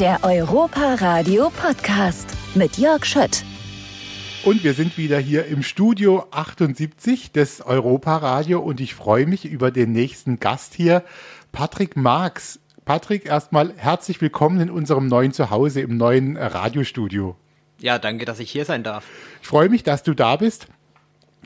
Der Europa Radio Podcast mit Jörg Schött. Und wir sind wieder hier im Studio 78 des Europa Radio und ich freue mich über den nächsten Gast hier, Patrick Marx. Patrick, erstmal herzlich willkommen in unserem neuen Zuhause, im neuen Radiostudio. Ja, danke, dass ich hier sein darf. Ich freue mich, dass du da bist.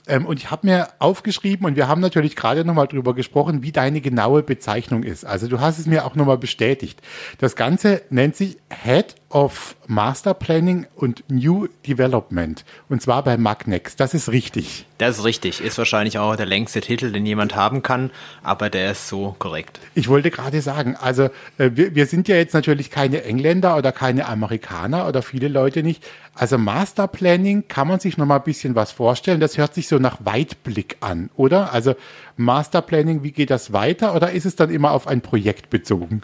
Ähm, und ich habe mir aufgeschrieben und wir haben natürlich gerade nochmal drüber gesprochen, wie deine genaue Bezeichnung ist. Also du hast es mir auch nochmal bestätigt. Das Ganze nennt sich Head of Master Planning und New Development. Und zwar bei Magnex. Das ist richtig. Das ist richtig. Ist wahrscheinlich auch der längste Titel, den jemand haben kann, aber der ist so korrekt. Ich wollte gerade sagen, also äh, wir, wir sind ja jetzt natürlich keine Engländer oder keine Amerikaner oder viele Leute nicht. Also Master Planning kann man sich noch mal ein bisschen was vorstellen. Das hört sich so nach Weitblick an, oder? Also Master Planning, wie geht das weiter oder ist es dann immer auf ein Projekt bezogen?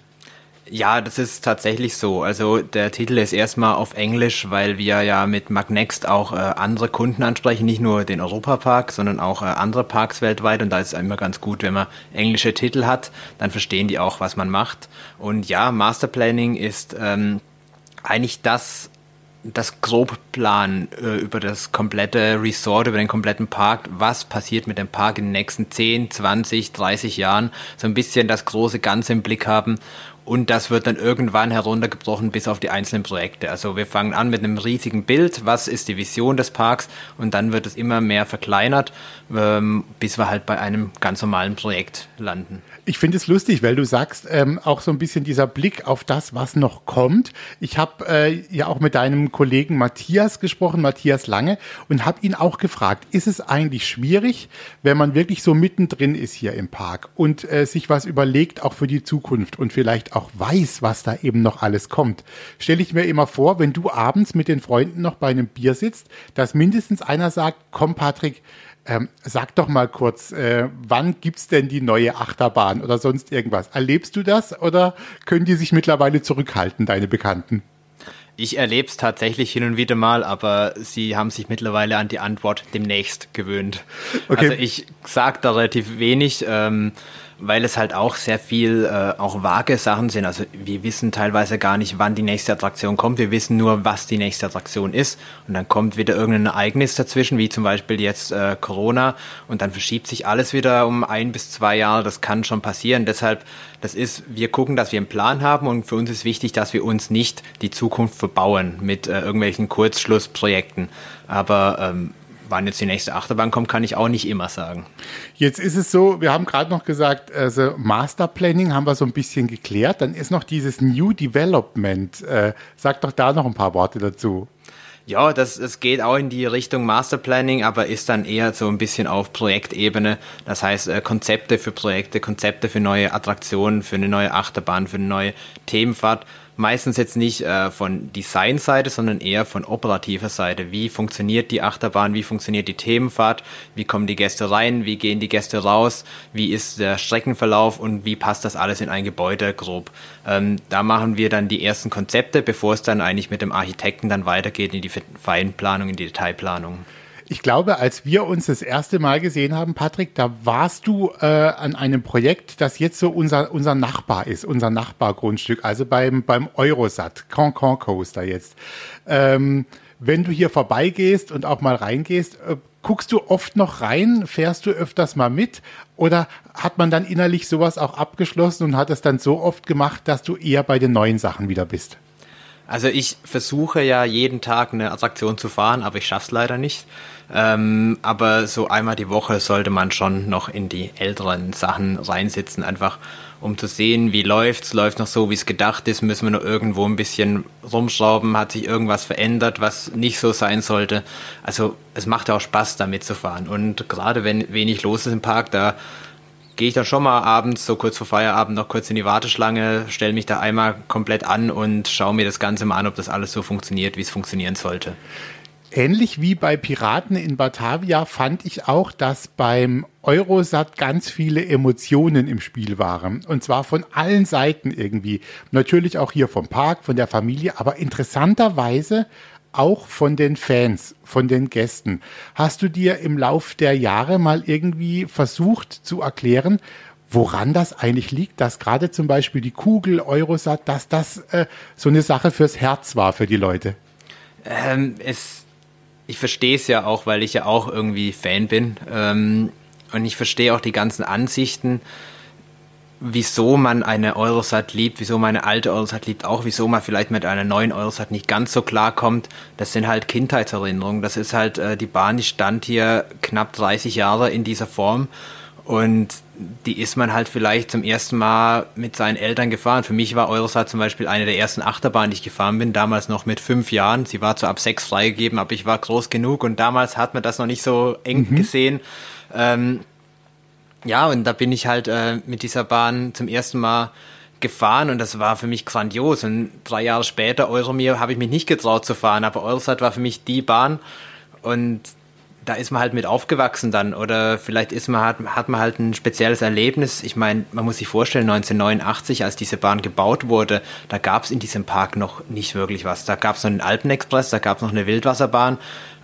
Ja, das ist tatsächlich so. Also der Titel ist erstmal auf Englisch, weil wir ja mit Magnext auch äh, andere Kunden ansprechen, nicht nur den Europapark, sondern auch äh, andere Parks weltweit. Und da ist es immer ganz gut, wenn man englische Titel hat, dann verstehen die auch, was man macht. Und ja, Masterplanning ist ähm, eigentlich das das Grobplan äh, über das komplette Resort, über den kompletten Park, was passiert mit dem Park in den nächsten 10, 20, 30 Jahren, so ein bisschen das große Ganze im Blick haben und das wird dann irgendwann heruntergebrochen bis auf die einzelnen Projekte. Also wir fangen an mit einem riesigen Bild, was ist die Vision des Parks und dann wird es immer mehr verkleinert, ähm, bis wir halt bei einem ganz normalen Projekt landen. Ich finde es lustig, weil du sagst, ähm, auch so ein bisschen dieser Blick auf das, was noch kommt. Ich habe äh, ja auch mit deinem Kollegen Matthias gesprochen, Matthias Lange, und habe ihn auch gefragt, ist es eigentlich schwierig, wenn man wirklich so mittendrin ist hier im Park und äh, sich was überlegt, auch für die Zukunft und vielleicht auch weiß, was da eben noch alles kommt. Stelle ich mir immer vor, wenn du abends mit den Freunden noch bei einem Bier sitzt, dass mindestens einer sagt, komm Patrick, ähm, sag doch mal kurz, äh, wann gibt's denn die neue Achterbahn oder sonst irgendwas? Erlebst du das oder können die sich mittlerweile zurückhalten, deine Bekannten? Ich erlebe es tatsächlich hin und wieder mal, aber sie haben sich mittlerweile an die Antwort demnächst gewöhnt. Okay. Also ich sage da relativ wenig. Ähm, weil es halt auch sehr viel äh, auch vage Sachen sind. Also wir wissen teilweise gar nicht, wann die nächste Attraktion kommt. Wir wissen nur, was die nächste Attraktion ist. Und dann kommt wieder irgendein Ereignis dazwischen, wie zum Beispiel jetzt äh, Corona. Und dann verschiebt sich alles wieder um ein bis zwei Jahre. Das kann schon passieren. Deshalb, das ist, wir gucken, dass wir einen Plan haben. Und für uns ist wichtig, dass wir uns nicht die Zukunft verbauen mit äh, irgendwelchen Kurzschlussprojekten. Aber ähm, wann jetzt die nächste Achterbahn kommt, kann ich auch nicht immer sagen. Jetzt ist es so, wir haben gerade noch gesagt, also Master Planning haben wir so ein bisschen geklärt. Dann ist noch dieses New Development. Äh, sag doch da noch ein paar Worte dazu. Ja, das, es geht auch in die Richtung Master Planning, aber ist dann eher so ein bisschen auf Projektebene. Das heißt, äh, Konzepte für Projekte, Konzepte für neue Attraktionen, für eine neue Achterbahn, für eine neue Themenfahrt meistens jetzt nicht äh, von Designseite, sondern eher von operativer Seite. Wie funktioniert die Achterbahn, wie funktioniert die Themenfahrt, wie kommen die Gäste rein, wie gehen die Gäste raus, wie ist der Streckenverlauf und wie passt das alles in ein Gebäude grob. Ähm, da machen wir dann die ersten Konzepte, bevor es dann eigentlich mit dem Architekten dann weitergeht in die Feinplanung, in die Detailplanung. Ich glaube, als wir uns das erste Mal gesehen haben, Patrick, da warst du äh, an einem Projekt, das jetzt so unser, unser Nachbar ist, unser Nachbargrundstück, also beim, beim Eurosat, Cancun Coaster jetzt. Ähm, wenn du hier vorbeigehst und auch mal reingehst, äh, guckst du oft noch rein, fährst du öfters mal mit oder hat man dann innerlich sowas auch abgeschlossen und hat es dann so oft gemacht, dass du eher bei den neuen Sachen wieder bist? Also ich versuche ja jeden Tag eine Attraktion zu fahren, aber ich schaff's leider nicht. Ähm, aber so einmal die Woche sollte man schon noch in die älteren Sachen reinsitzen, einfach um zu sehen, wie läuft's, läuft noch so, wie es gedacht ist, müssen wir noch irgendwo ein bisschen rumschrauben, hat sich irgendwas verändert, was nicht so sein sollte. Also es macht ja auch Spaß, damit zu fahren. Und gerade wenn wenig los ist im Park, da gehe ich dann schon mal abends, so kurz vor Feierabend, noch kurz in die Warteschlange, stelle mich da einmal komplett an und schaue mir das Ganze mal an, ob das alles so funktioniert, wie es funktionieren sollte. Ähnlich wie bei Piraten in Batavia fand ich auch, dass beim Eurosat ganz viele Emotionen im Spiel waren. Und zwar von allen Seiten irgendwie. Natürlich auch hier vom Park, von der Familie, aber interessanterweise auch von den Fans, von den Gästen. Hast du dir im Lauf der Jahre mal irgendwie versucht zu erklären, woran das eigentlich liegt, dass gerade zum Beispiel die Kugel Eurosat, dass das äh, so eine Sache fürs Herz war für die Leute? Ähm, es, ich verstehe es ja auch, weil ich ja auch irgendwie Fan bin. Ähm, und ich verstehe auch die ganzen Ansichten, wieso man eine Eurosat liebt, wieso man eine alte Eurosat liebt, auch wieso man vielleicht mit einer neuen Eurosat nicht ganz so klar kommt. Das sind halt Kindheitserinnerungen. Das ist halt, äh, die Bahn, die stand hier knapp 30 Jahre in dieser Form und die ist man halt vielleicht zum ersten Mal mit seinen Eltern gefahren. Für mich war Eurosat zum Beispiel eine der ersten Achterbahnen, die ich gefahren bin, damals noch mit fünf Jahren. Sie war zwar ab sechs freigegeben, aber ich war groß genug und damals hat man das noch nicht so eng mhm. gesehen. Ähm, ja, und da bin ich halt äh, mit dieser Bahn zum ersten Mal gefahren und das war für mich grandios. Und drei Jahre später, Euromir, habe ich mich nicht getraut zu fahren, aber Eurosat war für mich die Bahn. Und da ist man halt mit aufgewachsen dann oder vielleicht ist man, hat, hat man halt ein spezielles Erlebnis. Ich meine, man muss sich vorstellen, 1989, als diese Bahn gebaut wurde, da gab es in diesem Park noch nicht wirklich was. Da gab es noch einen Alpenexpress, da gab es noch eine Wildwasserbahn,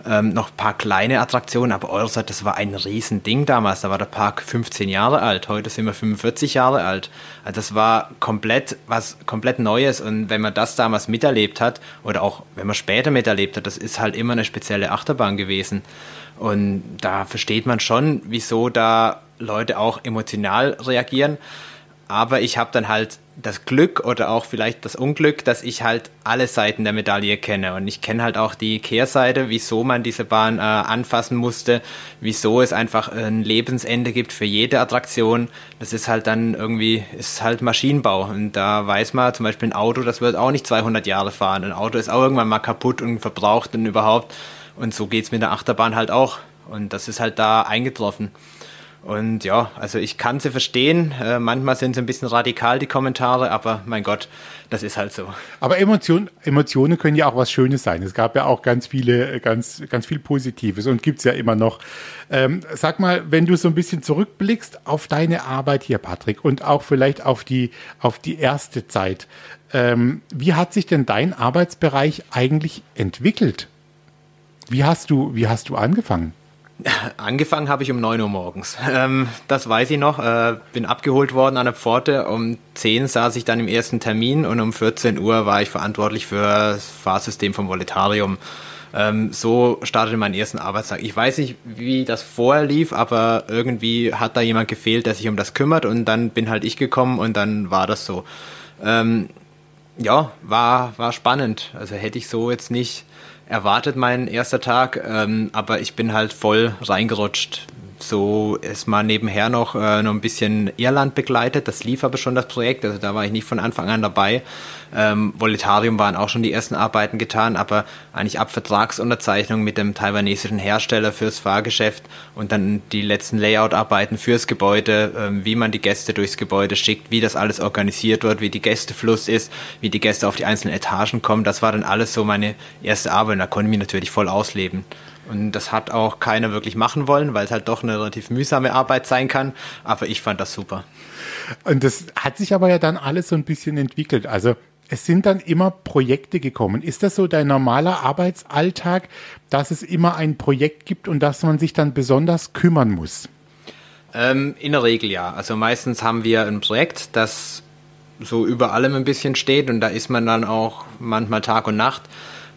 ähm, noch ein paar kleine Attraktionen, aber Eurosat, das war ein Riesending damals. Da war der Park 15 Jahre alt, heute sind wir 45 Jahre alt. Also das war komplett was komplett Neues und wenn man das damals miterlebt hat oder auch wenn man später miterlebt hat, das ist halt immer eine spezielle Achterbahn gewesen. Und da versteht man schon, wieso da Leute auch emotional reagieren. Aber ich habe dann halt das Glück oder auch vielleicht das Unglück, dass ich halt alle Seiten der Medaille kenne. Und ich kenne halt auch die Kehrseite, wieso man diese Bahn äh, anfassen musste, wieso es einfach ein Lebensende gibt für jede Attraktion. Das ist halt dann irgendwie, ist halt Maschinenbau. Und da weiß man zum Beispiel ein Auto, das wird auch nicht 200 Jahre fahren. Ein Auto ist auch irgendwann mal kaputt und verbraucht und überhaupt. Und so geht es mit der Achterbahn halt auch. Und das ist halt da eingetroffen. Und ja, also ich kann sie verstehen. Äh, manchmal sind sie ein bisschen radikal, die Kommentare, aber mein Gott, das ist halt so. Aber Emotion, Emotionen können ja auch was Schönes sein. Es gab ja auch ganz viele, ganz, ganz viel Positives und gibt es ja immer noch. Ähm, sag mal, wenn du so ein bisschen zurückblickst auf deine Arbeit hier, Patrick, und auch vielleicht auf die, auf die erste Zeit. Ähm, wie hat sich denn dein Arbeitsbereich eigentlich entwickelt? Wie hast du, wie hast du angefangen? Angefangen habe ich um 9 Uhr morgens. Ähm, das weiß ich noch. Äh, bin abgeholt worden an der Pforte. Um 10 saß ich dann im ersten Termin und um 14 Uhr war ich verantwortlich für das Fahrsystem vom Voletarium. Ähm, so startete mein ersten Arbeitstag. Ich weiß nicht, wie das vorher lief, aber irgendwie hat da jemand gefehlt, der sich um das kümmert und dann bin halt ich gekommen und dann war das so. Ähm, ja, war, war spannend. Also hätte ich so jetzt nicht erwartet mein erster Tag, ähm, aber ich bin halt voll reingerutscht. So ist mal nebenher noch, äh, noch ein bisschen Irland begleitet. Das lief aber schon das Projekt, also da war ich nicht von Anfang an dabei. Ähm, Voletarium waren auch schon die ersten Arbeiten getan, aber eigentlich ab Vertragsunterzeichnung mit dem taiwanesischen Hersteller fürs Fahrgeschäft und dann die letzten Layout-Arbeiten fürs Gebäude, ähm, wie man die Gäste durchs Gebäude schickt, wie das alles organisiert wird, wie die Gästefluss ist, wie die Gäste auf die einzelnen Etagen kommen. Das war dann alles so meine erste Arbeit und da konnte ich mich natürlich voll ausleben. Und das hat auch keiner wirklich machen wollen, weil es halt doch eine relativ mühsame Arbeit sein kann. Aber ich fand das super. Und das hat sich aber ja dann alles so ein bisschen entwickelt. Also es sind dann immer Projekte gekommen. Ist das so dein normaler Arbeitsalltag, dass es immer ein Projekt gibt und dass man sich dann besonders kümmern muss? Ähm, in der Regel ja. Also meistens haben wir ein Projekt, das so über allem ein bisschen steht und da ist man dann auch manchmal Tag und Nacht.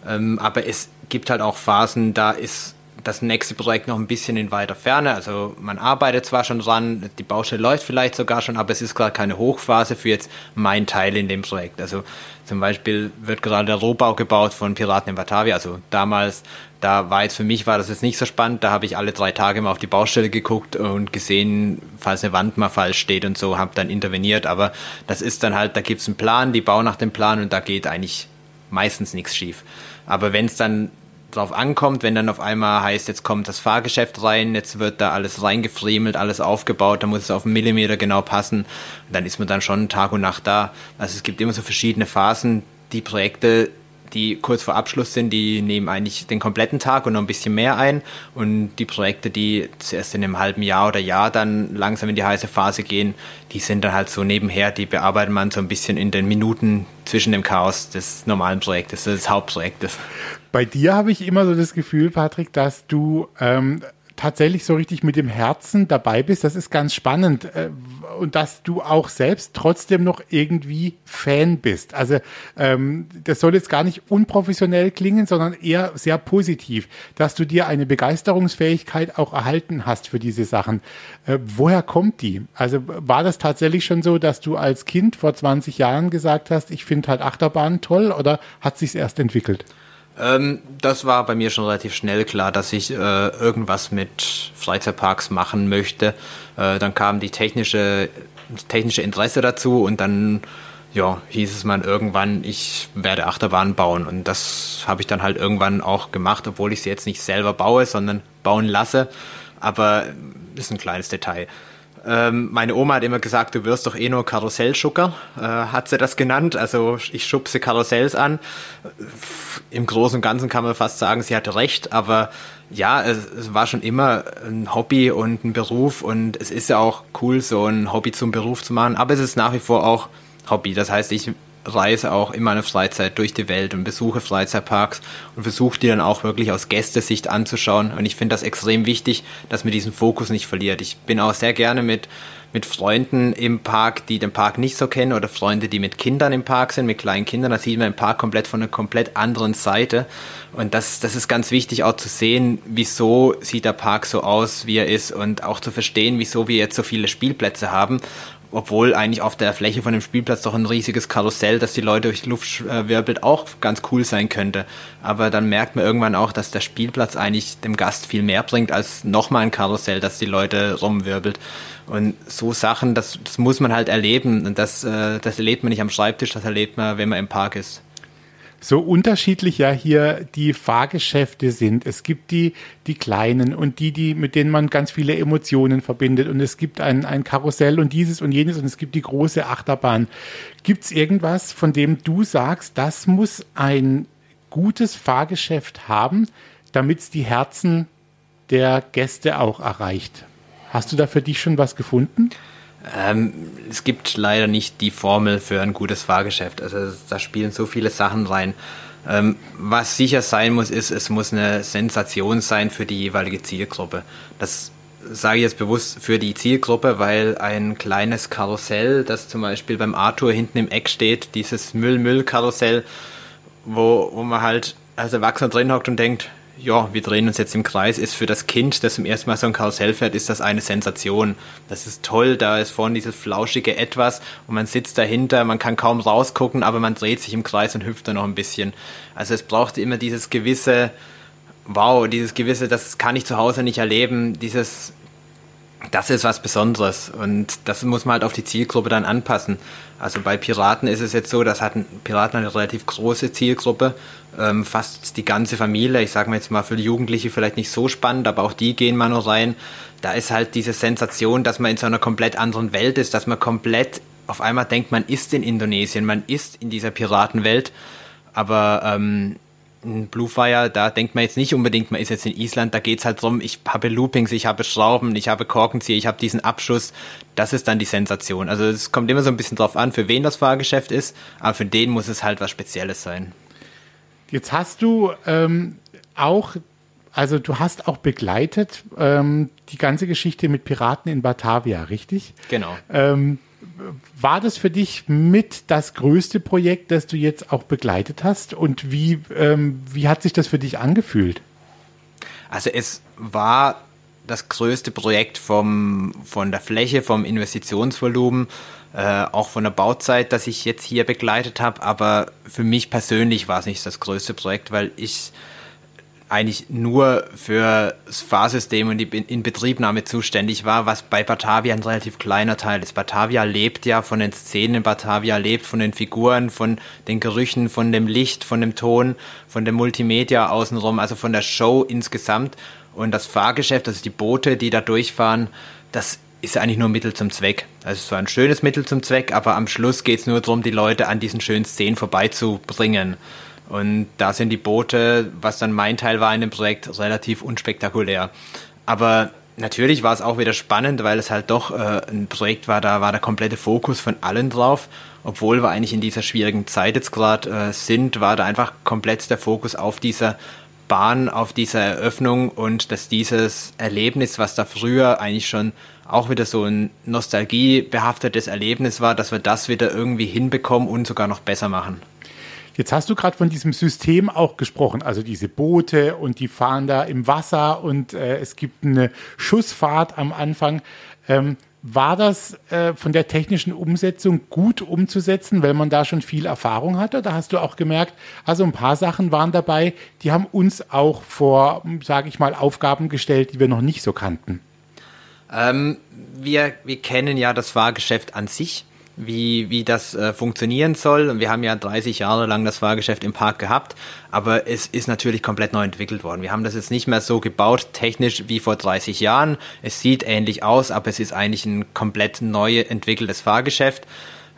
Ähm, aber es gibt halt auch Phasen, da ist das nächste Projekt noch ein bisschen in weiter Ferne. Also man arbeitet zwar schon dran, die Baustelle läuft vielleicht sogar schon, aber es ist gerade keine Hochphase für jetzt mein Teil in dem Projekt. Also zum Beispiel wird gerade der Rohbau gebaut von Piraten in Batavia. Also damals, da war jetzt für mich war das jetzt nicht so spannend. Da habe ich alle drei Tage mal auf die Baustelle geguckt und gesehen, falls eine Wand mal falsch steht und so, habe dann interveniert. Aber das ist dann halt, da gibt es einen Plan, die bauen nach dem Plan und da geht eigentlich meistens nichts schief. Aber wenn es dann drauf ankommt, wenn dann auf einmal heißt, jetzt kommt das Fahrgeschäft rein, jetzt wird da alles reingefriemelt, alles aufgebaut, dann muss es auf einen Millimeter genau passen, dann ist man dann schon Tag und Nacht da. Also es gibt immer so verschiedene Phasen. Die Projekte, die kurz vor Abschluss sind, die nehmen eigentlich den kompletten Tag und noch ein bisschen mehr ein. Und die Projekte, die zuerst in einem halben Jahr oder Jahr dann langsam in die heiße Phase gehen, die sind dann halt so nebenher, die bearbeitet man so ein bisschen in den Minuten zwischen dem Chaos des normalen Projektes, des Hauptprojektes. Bei dir habe ich immer so das Gefühl, Patrick, dass du ähm, tatsächlich so richtig mit dem Herzen dabei bist. Das ist ganz spannend. Äh, und dass du auch selbst trotzdem noch irgendwie Fan bist. Also ähm, das soll jetzt gar nicht unprofessionell klingen, sondern eher sehr positiv, dass du dir eine Begeisterungsfähigkeit auch erhalten hast für diese Sachen. Äh, woher kommt die? Also war das tatsächlich schon so, dass du als Kind vor 20 Jahren gesagt hast, ich finde halt Achterbahnen toll oder hat sich erst entwickelt? Ähm, das war bei mir schon relativ schnell klar, dass ich äh, irgendwas mit Freizeitparks machen möchte. Äh, dann kam die technische, technische Interesse dazu und dann ja, hieß es mal irgendwann, ich werde Achterbahnen bauen. Und das habe ich dann halt irgendwann auch gemacht, obwohl ich sie jetzt nicht selber baue, sondern bauen lasse. Aber ist ein kleines Detail. Ähm, meine Oma hat immer gesagt, du wirst doch eh nur Karussellschucker, äh, hat sie das genannt. Also ich schubse Karussells an. Im Großen und Ganzen kann man fast sagen, sie hatte recht, aber ja, es, es, war schon immer ein Hobby und ein Beruf und es ist ja auch cool, so ein Hobby zum Beruf zu machen, aber es ist nach wie vor auch Hobby. Das heißt, ich reise auch in meiner Freizeit durch die Welt und besuche Freizeitparks und versuche die dann auch wirklich aus Gästesicht anzuschauen. Und ich finde das extrem wichtig, dass man diesen Fokus nicht verliert. Ich bin auch sehr gerne mit, mit Freunden im Park, die den Park nicht so kennen oder Freunde, die mit Kindern im Park sind, mit kleinen Kindern. Da sieht man den Park komplett von einer komplett anderen Seite. Und das, das ist ganz wichtig auch zu sehen, wieso sieht der Park so aus, wie er ist und auch zu verstehen, wieso wir jetzt so viele Spielplätze haben obwohl eigentlich auf der Fläche von dem Spielplatz doch ein riesiges Karussell, das die Leute durch die Luft äh, wirbelt, auch ganz cool sein könnte. Aber dann merkt man irgendwann auch, dass der Spielplatz eigentlich dem Gast viel mehr bringt als nochmal ein Karussell, das die Leute rumwirbelt. Und so Sachen, das, das muss man halt erleben. Und das, äh, das erlebt man nicht am Schreibtisch, das erlebt man, wenn man im Park ist so unterschiedlich ja hier die Fahrgeschäfte sind. Es gibt die, die kleinen und die, die, mit denen man ganz viele Emotionen verbindet. Und es gibt ein, ein Karussell und dieses und jenes und es gibt die große Achterbahn. Gibt es irgendwas, von dem du sagst, das muss ein gutes Fahrgeschäft haben, damit es die Herzen der Gäste auch erreicht? Hast du da für dich schon was gefunden? Ähm, es gibt leider nicht die Formel für ein gutes Fahrgeschäft. Also da spielen so viele Sachen rein. Ähm, was sicher sein muss, ist, es muss eine Sensation sein für die jeweilige Zielgruppe. Das sage ich jetzt bewusst für die Zielgruppe, weil ein kleines Karussell, das zum Beispiel beim Arthur hinten im Eck steht, dieses Müll-Müll-Karussell, wo, wo man halt als Erwachsener drin hockt und denkt, ja, wir drehen uns jetzt im Kreis, ist für das Kind, das zum ersten Mal so ein Karussell fährt, ist das eine Sensation. Das ist toll, da ist vorne dieses flauschige Etwas und man sitzt dahinter, man kann kaum rausgucken, aber man dreht sich im Kreis und hüpft da noch ein bisschen. Also es braucht immer dieses gewisse, wow, dieses gewisse, das kann ich zu Hause nicht erleben, dieses, das ist was Besonderes und das muss man halt auf die Zielgruppe dann anpassen. Also bei Piraten ist es jetzt so, das hat Piraten eine relativ große Zielgruppe, ähm, fast die ganze Familie. Ich sage mal jetzt mal für Jugendliche vielleicht nicht so spannend, aber auch die gehen mal noch rein. Da ist halt diese Sensation, dass man in so einer komplett anderen Welt ist, dass man komplett auf einmal denkt, man ist in Indonesien, man ist in dieser Piratenwelt. Aber ähm, Bluefire, da denkt man jetzt nicht unbedingt, man ist jetzt in Island, da geht es halt darum, ich habe Loopings, ich habe Schrauben, ich habe Korkenzieher, ich habe diesen Abschuss. Das ist dann die Sensation. Also es kommt immer so ein bisschen drauf an, für wen das Fahrgeschäft ist, aber für den muss es halt was Spezielles sein. Jetzt hast du ähm, auch, also du hast auch begleitet ähm, die ganze Geschichte mit Piraten in Batavia, richtig? Genau. Ähm, war das für dich mit das größte Projekt, das du jetzt auch begleitet hast? Und wie, ähm, wie hat sich das für dich angefühlt? Also es war das größte Projekt vom, von der Fläche, vom Investitionsvolumen, äh, auch von der Bauzeit, das ich jetzt hier begleitet habe. Aber für mich persönlich war es nicht das größte Projekt, weil ich eigentlich nur für das Fahrsystem und die Inbetriebnahme zuständig war, was bei Batavia ein relativ kleiner Teil ist. Batavia lebt ja von den Szenen, Batavia lebt von den Figuren, von den Gerüchen, von dem Licht, von dem Ton, von der Multimedia außenrum, also von der Show insgesamt. Und das Fahrgeschäft, also die Boote, die da durchfahren, das ist eigentlich nur Mittel zum Zweck. Also es war ein schönes Mittel zum Zweck, aber am Schluss geht es nur darum, die Leute an diesen schönen Szenen vorbeizubringen. Und da sind die Boote, was dann mein Teil war in dem Projekt, relativ unspektakulär. Aber natürlich war es auch wieder spannend, weil es halt doch äh, ein Projekt war, da war der komplette Fokus von allen drauf. Obwohl wir eigentlich in dieser schwierigen Zeit jetzt gerade äh, sind, war da einfach komplett der Fokus auf dieser Bahn auf dieser Eröffnung und dass dieses Erlebnis, was da früher eigentlich schon auch wieder so ein nostalgiebehaftetes Erlebnis war, dass wir das wieder irgendwie hinbekommen und sogar noch besser machen. Jetzt hast du gerade von diesem System auch gesprochen, also diese Boote und die fahren da im Wasser und äh, es gibt eine Schussfahrt am Anfang. Ähm, war das äh, von der technischen Umsetzung gut umzusetzen, weil man da schon viel Erfahrung hatte? Da hast du auch gemerkt, also ein paar Sachen waren dabei, die haben uns auch vor, sage ich mal, Aufgaben gestellt, die wir noch nicht so kannten. Ähm, wir, wir kennen ja das Fahrgeschäft an sich, wie, wie das äh, funktionieren soll. Und wir haben ja 30 Jahre lang das Fahrgeschäft im Park gehabt, aber es ist natürlich komplett neu entwickelt worden. Wir haben das jetzt nicht mehr so gebaut, technisch wie vor 30 Jahren. Es sieht ähnlich aus, aber es ist eigentlich ein komplett neu entwickeltes Fahrgeschäft.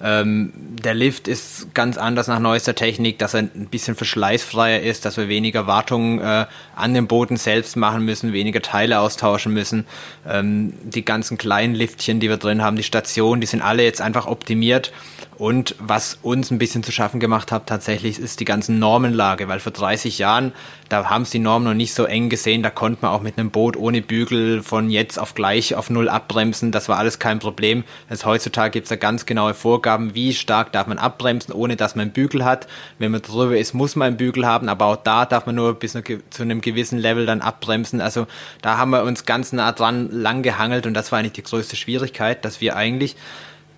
Ähm, der Lift ist ganz anders nach neuester Technik, dass er ein bisschen verschleißfreier ist, dass wir weniger Wartungen äh, an dem Boden selbst machen müssen, weniger Teile austauschen müssen. Ähm, die ganzen kleinen Liftchen, die wir drin haben, die Stationen, die sind alle jetzt einfach optimiert und was uns ein bisschen zu schaffen gemacht hat tatsächlich, ist die ganzen Normenlage, weil vor 30 Jahren, da haben es die Normen noch nicht so eng gesehen, da konnte man auch mit einem Boot ohne Bügel von jetzt auf gleich auf null abbremsen, das war alles kein Problem. Also heutzutage gibt es da ganz genaue Vorgaben, wie stark darf man abbremsen, ohne dass man einen Bügel hat. Wenn man drüber ist, muss man einen Bügel haben, aber auch da darf man nur bis zu einem gewissen Level dann abbremsen. Also da haben wir uns ganz nah dran lang gehangelt und das war eigentlich die größte Schwierigkeit, dass wir eigentlich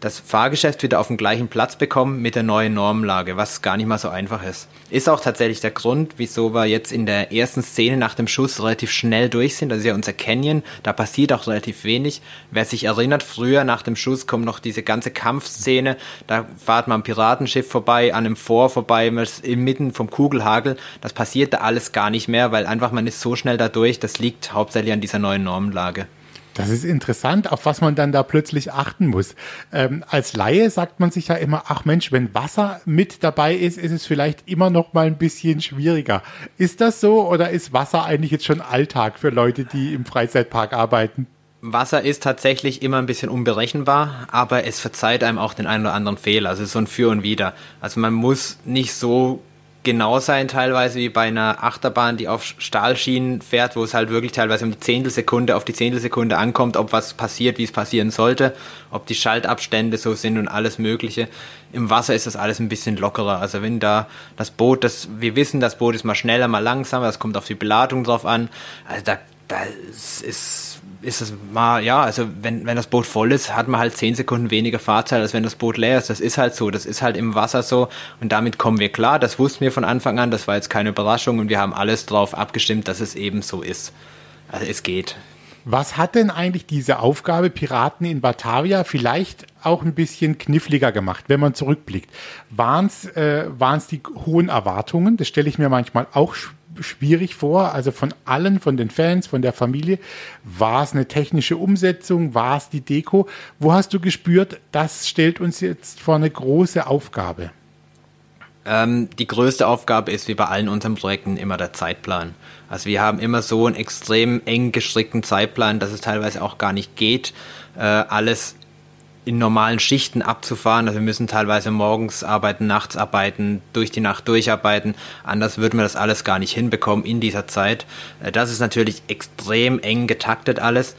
das Fahrgeschäft wieder auf den gleichen Platz bekommen mit der neuen Normlage, was gar nicht mal so einfach ist. Ist auch tatsächlich der Grund, wieso wir jetzt in der ersten Szene nach dem Schuss relativ schnell durch sind. Das ist ja unser Canyon, da passiert auch relativ wenig. Wer sich erinnert, früher nach dem Schuss kommt noch diese ganze Kampfszene, da fahrt man am Piratenschiff vorbei, an einem Fort vorbei, man inmitten vom Kugelhagel. Das passiert da alles gar nicht mehr, weil einfach man ist so schnell da durch, das liegt hauptsächlich an dieser neuen Normlage. Das ist interessant, auf was man dann da plötzlich achten muss. Ähm, als Laie sagt man sich ja immer, ach Mensch, wenn Wasser mit dabei ist, ist es vielleicht immer noch mal ein bisschen schwieriger. Ist das so oder ist Wasser eigentlich jetzt schon Alltag für Leute, die im Freizeitpark arbeiten? Wasser ist tatsächlich immer ein bisschen unberechenbar, aber es verzeiht einem auch den einen oder anderen Fehler. Also so ein Für und Wider. Also man muss nicht so genau sein, teilweise wie bei einer Achterbahn, die auf Stahlschienen fährt, wo es halt wirklich teilweise um die Zehntelsekunde auf die Zehntelsekunde ankommt, ob was passiert, wie es passieren sollte, ob die Schaltabstände so sind und alles Mögliche. Im Wasser ist das alles ein bisschen lockerer. Also wenn da das Boot, das, wir wissen, das Boot ist mal schneller, mal langsamer, das kommt auf die Beladung drauf an. Also da, da ist ist es mal, ja, also wenn, wenn das Boot voll ist, hat man halt zehn Sekunden weniger Fahrzeit, als wenn das Boot leer ist. Das ist halt so, das ist halt im Wasser so und damit kommen wir klar. Das wussten wir von Anfang an, das war jetzt keine Überraschung und wir haben alles drauf abgestimmt, dass es eben so ist. Also es geht. Was hat denn eigentlich diese Aufgabe Piraten in Batavia vielleicht auch ein bisschen kniffliger gemacht, wenn man zurückblickt? Waren es äh, die hohen Erwartungen? Das stelle ich mir manchmal auch schwierig vor. Also von allen, von den Fans, von der Familie. War es eine technische Umsetzung? War es die Deko? Wo hast du gespürt, das stellt uns jetzt vor eine große Aufgabe? Ähm, die größte Aufgabe ist wie bei allen unseren Projekten immer der Zeitplan. Also wir haben immer so einen extrem eng gestrickten Zeitplan, dass es teilweise auch gar nicht geht, äh, alles in normalen Schichten abzufahren. Also wir müssen teilweise morgens arbeiten, nachts arbeiten, durch die Nacht durcharbeiten. Anders würden wir das alles gar nicht hinbekommen in dieser Zeit. Äh, das ist natürlich extrem eng getaktet alles.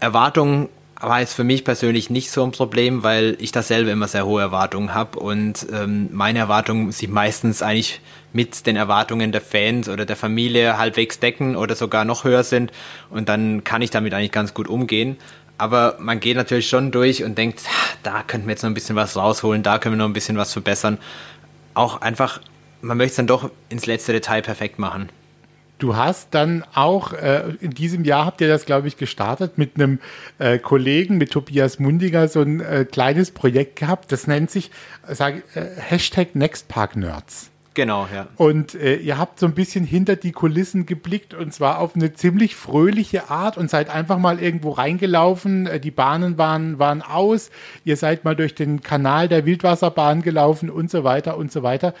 Erwartungen war jetzt für mich persönlich nicht so ein Problem, weil ich dasselbe immer sehr hohe Erwartungen habe und ähm, meine Erwartungen sich meistens eigentlich mit den Erwartungen der Fans oder der Familie halbwegs decken oder sogar noch höher sind und dann kann ich damit eigentlich ganz gut umgehen. Aber man geht natürlich schon durch und denkt, da könnten wir jetzt noch ein bisschen was rausholen, da können wir noch ein bisschen was verbessern. Auch einfach, man möchte es dann doch ins letzte Detail perfekt machen. Du hast dann auch äh, in diesem Jahr habt ihr das, glaube ich, gestartet mit einem äh, Kollegen, mit Tobias Mundiger, so ein äh, kleines Projekt gehabt. Das nennt sich sag, äh, Hashtag NextParkNerds. Genau, ja. Und äh, ihr habt so ein bisschen hinter die Kulissen geblickt und zwar auf eine ziemlich fröhliche Art und seid einfach mal irgendwo reingelaufen. Äh, die Bahnen waren, waren aus. Ihr seid mal durch den Kanal der Wildwasserbahn gelaufen und so weiter und so weiter.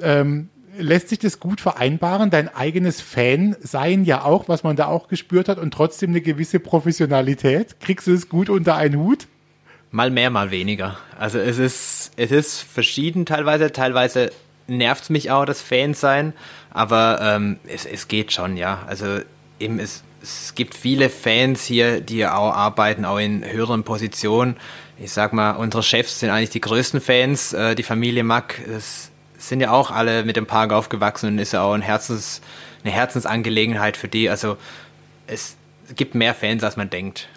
Ähm, lässt sich das gut vereinbaren? Dein eigenes Fan sein ja auch, was man da auch gespürt hat und trotzdem eine gewisse Professionalität. Kriegst du es gut unter einen Hut? Mal mehr, mal weniger. Also es ist, es ist verschieden teilweise. Teilweise nervt mich auch, das Fan sein, aber ähm, es, es geht schon, ja. Also eben es, es gibt viele Fans hier, die auch arbeiten, auch in höheren Positionen. Ich sag mal, unsere Chefs sind eigentlich die größten Fans. Äh, die Familie Mack es sind ja auch alle mit dem Park aufgewachsen und ist ja auch ein Herzens, eine Herzensangelegenheit für die. Also es gibt mehr Fans, als man denkt.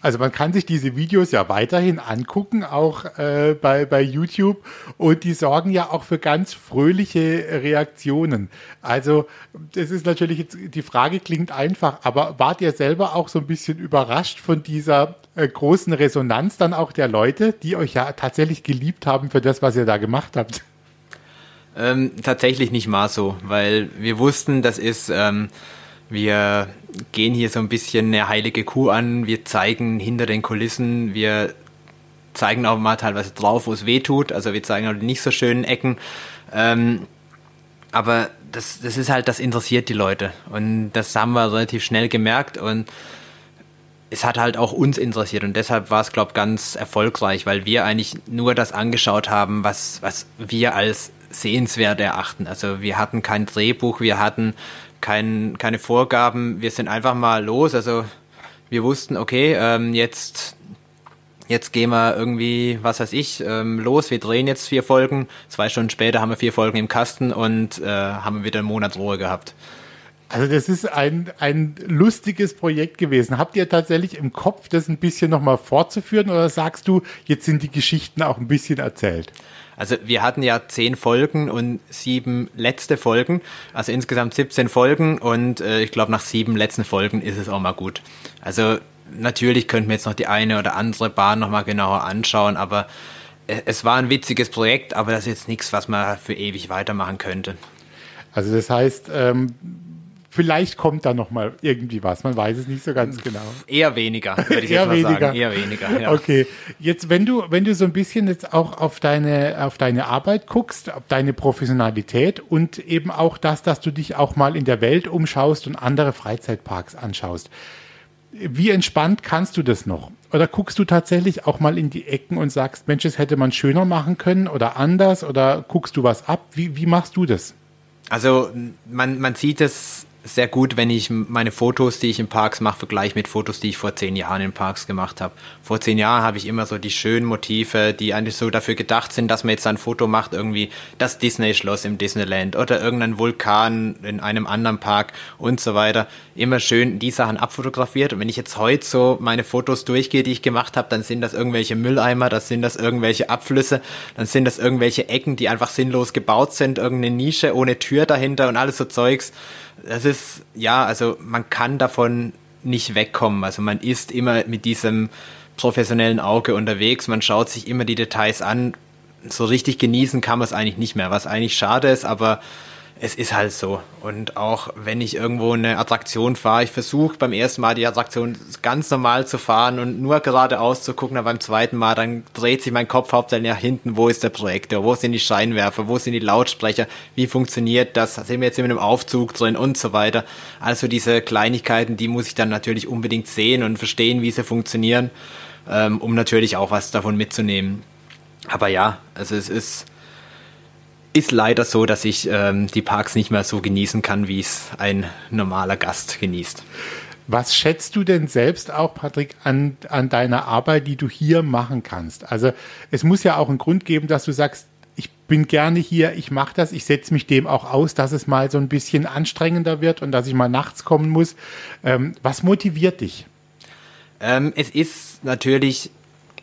Also man kann sich diese Videos ja weiterhin angucken, auch äh, bei, bei YouTube. Und die sorgen ja auch für ganz fröhliche Reaktionen. Also das ist natürlich jetzt, die Frage klingt einfach, aber wart ihr selber auch so ein bisschen überrascht von dieser äh, großen Resonanz dann auch der Leute, die euch ja tatsächlich geliebt haben für das, was ihr da gemacht habt? Ähm, tatsächlich nicht mal so, weil wir wussten, das ist... Ähm, wir gehen hier so ein bisschen eine heilige Kuh an. Wir zeigen hinter den Kulissen, wir zeigen auch mal teilweise drauf, wo es weh tut. Also wir zeigen auch die nicht so schönen Ecken. Ähm, aber das, das ist halt, das interessiert die Leute. Und das haben wir relativ schnell gemerkt. Und es hat halt auch uns interessiert. Und deshalb war es, glaube ich, ganz erfolgreich, weil wir eigentlich nur das angeschaut haben, was, was wir als sehenswert erachten. Also wir hatten kein Drehbuch, wir hatten kein, keine Vorgaben. Wir sind einfach mal los. Also wir wussten, okay, ähm, jetzt, jetzt gehen wir irgendwie, was weiß ich, ähm, los. Wir drehen jetzt vier Folgen. Zwei Stunden später haben wir vier Folgen im Kasten und äh, haben wieder einen Monat Ruhe gehabt. Also das ist ein, ein lustiges Projekt gewesen. Habt ihr tatsächlich im Kopf, das ein bisschen nochmal fortzuführen oder sagst du, jetzt sind die Geschichten auch ein bisschen erzählt? Also wir hatten ja zehn Folgen und sieben letzte Folgen, also insgesamt 17 Folgen und äh, ich glaube nach sieben letzten Folgen ist es auch mal gut. Also natürlich könnten wir jetzt noch die eine oder andere Bahn nochmal genauer anschauen, aber äh, es war ein witziges Projekt, aber das ist jetzt nichts, was man für ewig weitermachen könnte. Also das heißt, ähm, vielleicht kommt da noch mal irgendwie was. Man weiß es nicht so ganz genau. Eher weniger, würde ich Eher jetzt mal weniger. sagen. Eher weniger. Ja. Okay. Jetzt, wenn du, wenn du so ein bisschen jetzt auch auf deine, auf deine Arbeit guckst, auf deine Professionalität und eben auch das, dass du dich auch mal in der Welt umschaust und andere Freizeitparks anschaust. Wie entspannt kannst du das noch? Oder guckst du tatsächlich auch mal in die Ecken und sagst, Mensch, das hätte man schöner machen können oder anders? Oder guckst du was ab? Wie, wie machst du das? Also man, man sieht es sehr gut, wenn ich meine Fotos, die ich in Parks mache, vergleiche mit Fotos, die ich vor zehn Jahren in Parks gemacht habe. Vor zehn Jahren habe ich immer so die schönen Motive, die eigentlich so dafür gedacht sind, dass man jetzt ein Foto macht, irgendwie das Disney-Schloss im Disneyland oder irgendein Vulkan in einem anderen Park und so weiter. Immer schön die Sachen abfotografiert. Und wenn ich jetzt heute so meine Fotos durchgehe, die ich gemacht habe, dann sind das irgendwelche Mülleimer, das sind das irgendwelche Abflüsse, dann sind das irgendwelche Ecken, die einfach sinnlos gebaut sind, irgendeine Nische ohne Tür dahinter und alles so Zeugs das ist, ja, also man kann davon nicht wegkommen. Also man ist immer mit diesem professionellen Auge unterwegs, man schaut sich immer die Details an. So richtig genießen kann man es eigentlich nicht mehr, was eigentlich schade ist, aber es ist halt so. Und auch wenn ich irgendwo eine Attraktion fahre, ich versuche beim ersten Mal die Attraktion ganz normal zu fahren und nur geradeaus zu gucken, aber beim zweiten Mal, dann dreht sich mein Kopf hauptsächlich nach hinten, wo ist der Projektor, wo sind die Scheinwerfer, wo sind die Lautsprecher, wie funktioniert das, sind wir jetzt in einem Aufzug drin und so weiter. Also diese Kleinigkeiten, die muss ich dann natürlich unbedingt sehen und verstehen, wie sie funktionieren, ähm, um natürlich auch was davon mitzunehmen. Aber ja, also es ist ist leider so, dass ich ähm, die Parks nicht mehr so genießen kann, wie es ein normaler Gast genießt. Was schätzt du denn selbst auch, Patrick, an, an deiner Arbeit, die du hier machen kannst? Also es muss ja auch einen Grund geben, dass du sagst, ich bin gerne hier, ich mache das, ich setze mich dem auch aus, dass es mal so ein bisschen anstrengender wird und dass ich mal nachts kommen muss. Ähm, was motiviert dich? Ähm, es ist natürlich,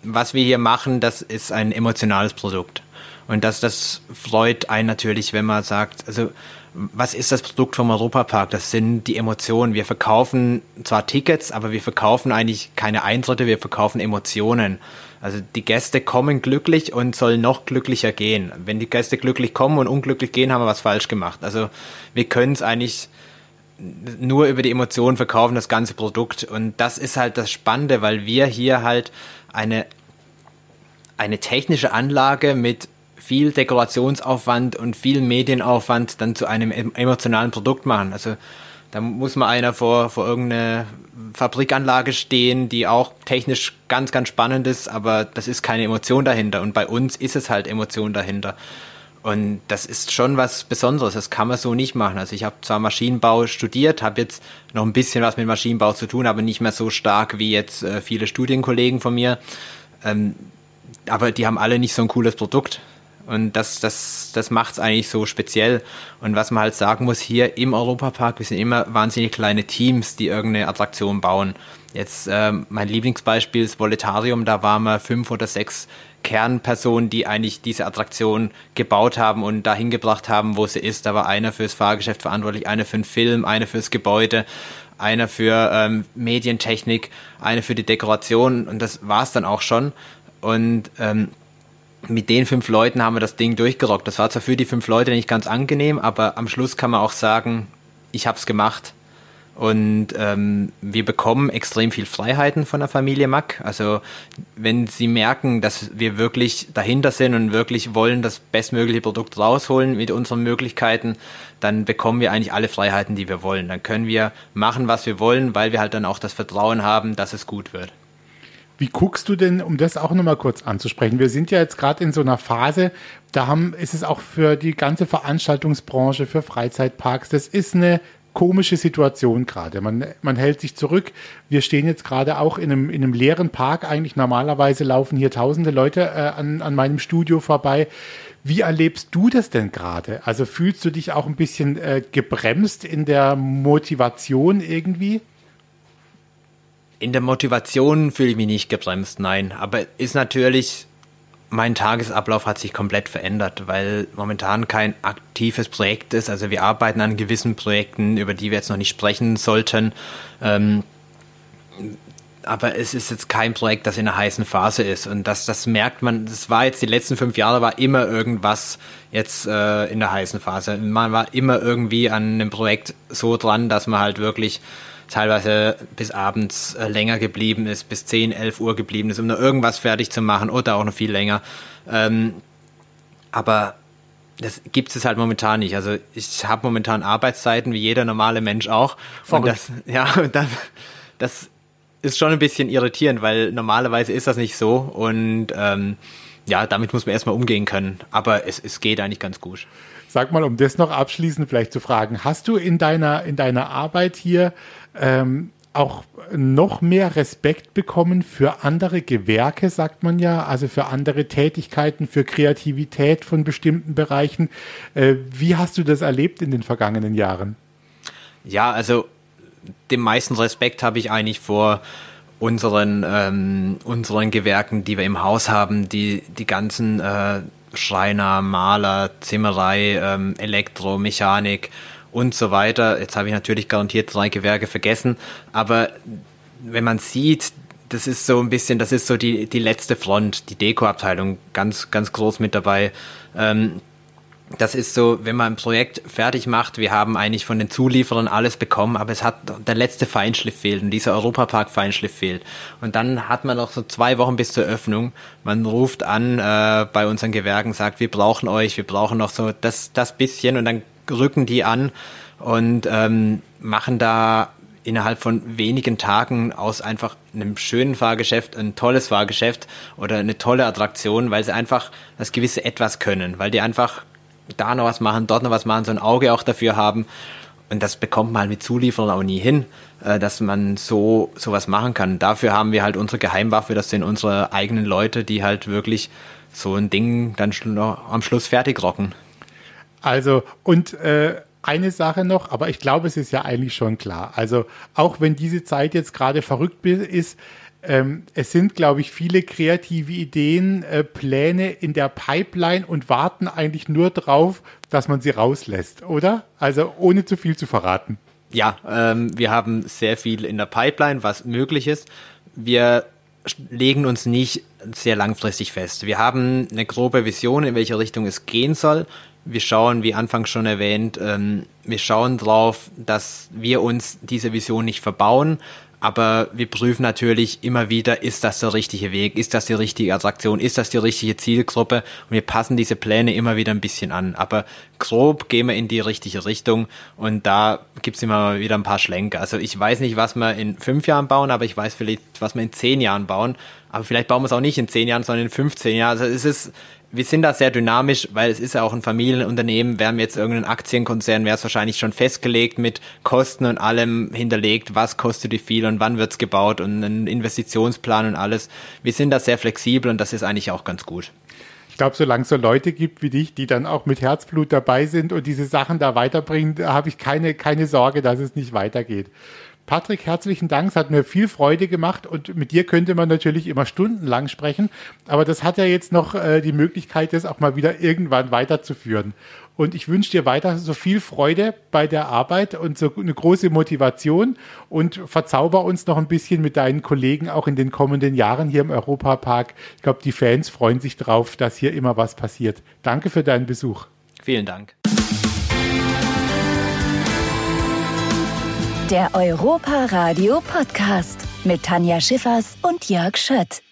was wir hier machen, das ist ein emotionales Produkt. Und das, das freut einen natürlich, wenn man sagt, also was ist das Produkt vom Europapark? Das sind die Emotionen. Wir verkaufen zwar Tickets, aber wir verkaufen eigentlich keine Eintritte, wir verkaufen Emotionen. Also die Gäste kommen glücklich und sollen noch glücklicher gehen. Wenn die Gäste glücklich kommen und unglücklich gehen, haben wir was falsch gemacht. Also wir können es eigentlich nur über die Emotionen verkaufen, das ganze Produkt. Und das ist halt das Spannende, weil wir hier halt eine, eine technische Anlage mit viel Dekorationsaufwand und viel Medienaufwand dann zu einem emotionalen Produkt machen. Also da muss man einer vor, vor irgendeine Fabrikanlage stehen, die auch technisch ganz, ganz spannend ist, aber das ist keine Emotion dahinter. Und bei uns ist es halt Emotion dahinter. Und das ist schon was Besonderes. Das kann man so nicht machen. Also ich habe zwar Maschinenbau studiert, habe jetzt noch ein bisschen was mit Maschinenbau zu tun, aber nicht mehr so stark wie jetzt äh, viele Studienkollegen von mir. Ähm, aber die haben alle nicht so ein cooles Produkt. Und das, das, das macht es eigentlich so speziell. Und was man halt sagen muss, hier im Europapark, wir sind immer wahnsinnig kleine Teams, die irgendeine Attraktion bauen. Jetzt äh, mein Lieblingsbeispiel ist Voletarium, da waren wir fünf oder sechs Kernpersonen, die eigentlich diese Attraktion gebaut haben und dahin gebracht haben, wo sie ist. Da war einer fürs Fahrgeschäft verantwortlich, einer für den Film, einer fürs Gebäude, einer für ähm, Medientechnik, einer für die Dekoration und das war es dann auch schon. Und ähm, mit den fünf Leuten haben wir das Ding durchgerockt. Das war zwar für die fünf Leute nicht ganz angenehm, aber am Schluss kann man auch sagen, ich habe es gemacht. Und ähm, wir bekommen extrem viel Freiheiten von der Familie Mack. Also wenn sie merken, dass wir wirklich dahinter sind und wirklich wollen das bestmögliche Produkt rausholen mit unseren Möglichkeiten, dann bekommen wir eigentlich alle Freiheiten, die wir wollen. Dann können wir machen, was wir wollen, weil wir halt dann auch das Vertrauen haben, dass es gut wird. Wie guckst du denn, um das auch nochmal kurz anzusprechen? Wir sind ja jetzt gerade in so einer Phase, da haben, ist es auch für die ganze Veranstaltungsbranche, für Freizeitparks, das ist eine komische Situation gerade. Man, man hält sich zurück. Wir stehen jetzt gerade auch in einem, in einem leeren Park. Eigentlich normalerweise laufen hier tausende Leute äh, an, an meinem Studio vorbei. Wie erlebst du das denn gerade? Also fühlst du dich auch ein bisschen äh, gebremst in der Motivation irgendwie? In der Motivation fühle ich mich nicht gebremst, nein. Aber ist natürlich, mein Tagesablauf hat sich komplett verändert, weil momentan kein aktives Projekt ist. Also wir arbeiten an gewissen Projekten, über die wir jetzt noch nicht sprechen sollten. Ähm, aber es ist jetzt kein Projekt, das in einer heißen Phase ist. Und das, das merkt man, das war jetzt die letzten fünf Jahre, war immer irgendwas jetzt äh, in der heißen Phase. Man war immer irgendwie an einem Projekt so dran, dass man halt wirklich teilweise bis abends äh, länger geblieben ist, bis 10, 11 Uhr geblieben ist, um noch irgendwas fertig zu machen oder auch noch viel länger. Ähm, aber das gibt es halt momentan nicht. Also ich habe momentan Arbeitszeiten, wie jeder normale Mensch auch. Und das, ja, und das, das ist schon ein bisschen irritierend, weil normalerweise ist das nicht so. Und ähm, ja, damit muss man erstmal umgehen können. Aber es, es geht eigentlich ganz gut. Sag mal, um das noch abschließend vielleicht zu fragen, hast du in deiner, in deiner Arbeit hier ähm, auch noch mehr Respekt bekommen für andere Gewerke, sagt man ja, also für andere Tätigkeiten, für Kreativität von bestimmten Bereichen. Äh, wie hast du das erlebt in den vergangenen Jahren? Ja, also den meisten Respekt habe ich eigentlich vor unseren, ähm, unseren Gewerken, die wir im Haus haben, die, die ganzen äh, Schreiner, Maler, Zimmerei, ähm, Elektro, Mechanik, und so weiter. Jetzt habe ich natürlich garantiert drei Gewerke vergessen, aber wenn man sieht, das ist so ein bisschen, das ist so die, die letzte Front, die Deko-Abteilung, ganz, ganz groß mit dabei. Ähm, das ist so, wenn man ein Projekt fertig macht, wir haben eigentlich von den Zulieferern alles bekommen, aber es hat der letzte Feinschliff fehlt und dieser Europapark-Feinschliff fehlt. Und dann hat man noch so zwei Wochen bis zur Öffnung. Man ruft an äh, bei unseren Gewerken, sagt, wir brauchen euch, wir brauchen noch so das, das bisschen und dann rücken die an und ähm, machen da innerhalb von wenigen Tagen aus einfach einem schönen Fahrgeschäft ein tolles Fahrgeschäft oder eine tolle Attraktion, weil sie einfach das gewisse etwas können, weil die einfach da noch was machen, dort noch was machen, so ein Auge auch dafür haben. Und das bekommt man halt mit Zulieferern auch nie hin, äh, dass man so sowas machen kann. Dafür haben wir halt unsere Geheimwaffe, das sind unsere eigenen Leute, die halt wirklich so ein Ding dann am Schluss fertig rocken. Also, und äh, eine Sache noch, aber ich glaube, es ist ja eigentlich schon klar. Also, auch wenn diese Zeit jetzt gerade verrückt ist, ähm, es sind, glaube ich, viele kreative Ideen, äh, Pläne in der Pipeline und warten eigentlich nur drauf, dass man sie rauslässt, oder? Also, ohne zu viel zu verraten. Ja, ähm, wir haben sehr viel in der Pipeline, was möglich ist. Wir legen uns nicht sehr langfristig fest. Wir haben eine grobe Vision, in welche Richtung es gehen soll wir schauen, wie anfangs schon erwähnt, ähm, wir schauen drauf, dass wir uns diese Vision nicht verbauen, aber wir prüfen natürlich immer wieder, ist das der richtige Weg, ist das die richtige Attraktion, ist das die richtige Zielgruppe und wir passen diese Pläne immer wieder ein bisschen an. Aber grob gehen wir in die richtige Richtung und da gibt's immer wieder ein paar Schlenker. Also ich weiß nicht, was wir in fünf Jahren bauen, aber ich weiß vielleicht, was wir in zehn Jahren bauen. Aber vielleicht bauen wir es auch nicht in zehn Jahren, sondern in 15 Jahren. Also es ist wir sind da sehr dynamisch, weil es ist ja auch ein Familienunternehmen. Wir jetzt irgendein Aktienkonzern, wäre es wahrscheinlich schon festgelegt mit Kosten und allem hinterlegt, was kostet wie viel und wann wird's gebaut und ein Investitionsplan und alles. Wir sind da sehr flexibel und das ist eigentlich auch ganz gut. Ich glaube, solange es so Leute gibt wie dich, die dann auch mit Herzblut dabei sind und diese Sachen da weiterbringen, habe ich keine, keine Sorge, dass es nicht weitergeht. Patrick, herzlichen Dank. Es hat mir viel Freude gemacht und mit dir könnte man natürlich immer stundenlang sprechen, aber das hat ja jetzt noch äh, die Möglichkeit, das auch mal wieder irgendwann weiterzuführen. Und ich wünsche dir weiter so viel Freude bei der Arbeit und so eine große Motivation und verzauber uns noch ein bisschen mit deinen Kollegen auch in den kommenden Jahren hier im Europapark. Ich glaube, die Fans freuen sich drauf, dass hier immer was passiert. Danke für deinen Besuch. Vielen Dank. Der Europa Radio Podcast mit Tanja Schiffers und Jörg Schött.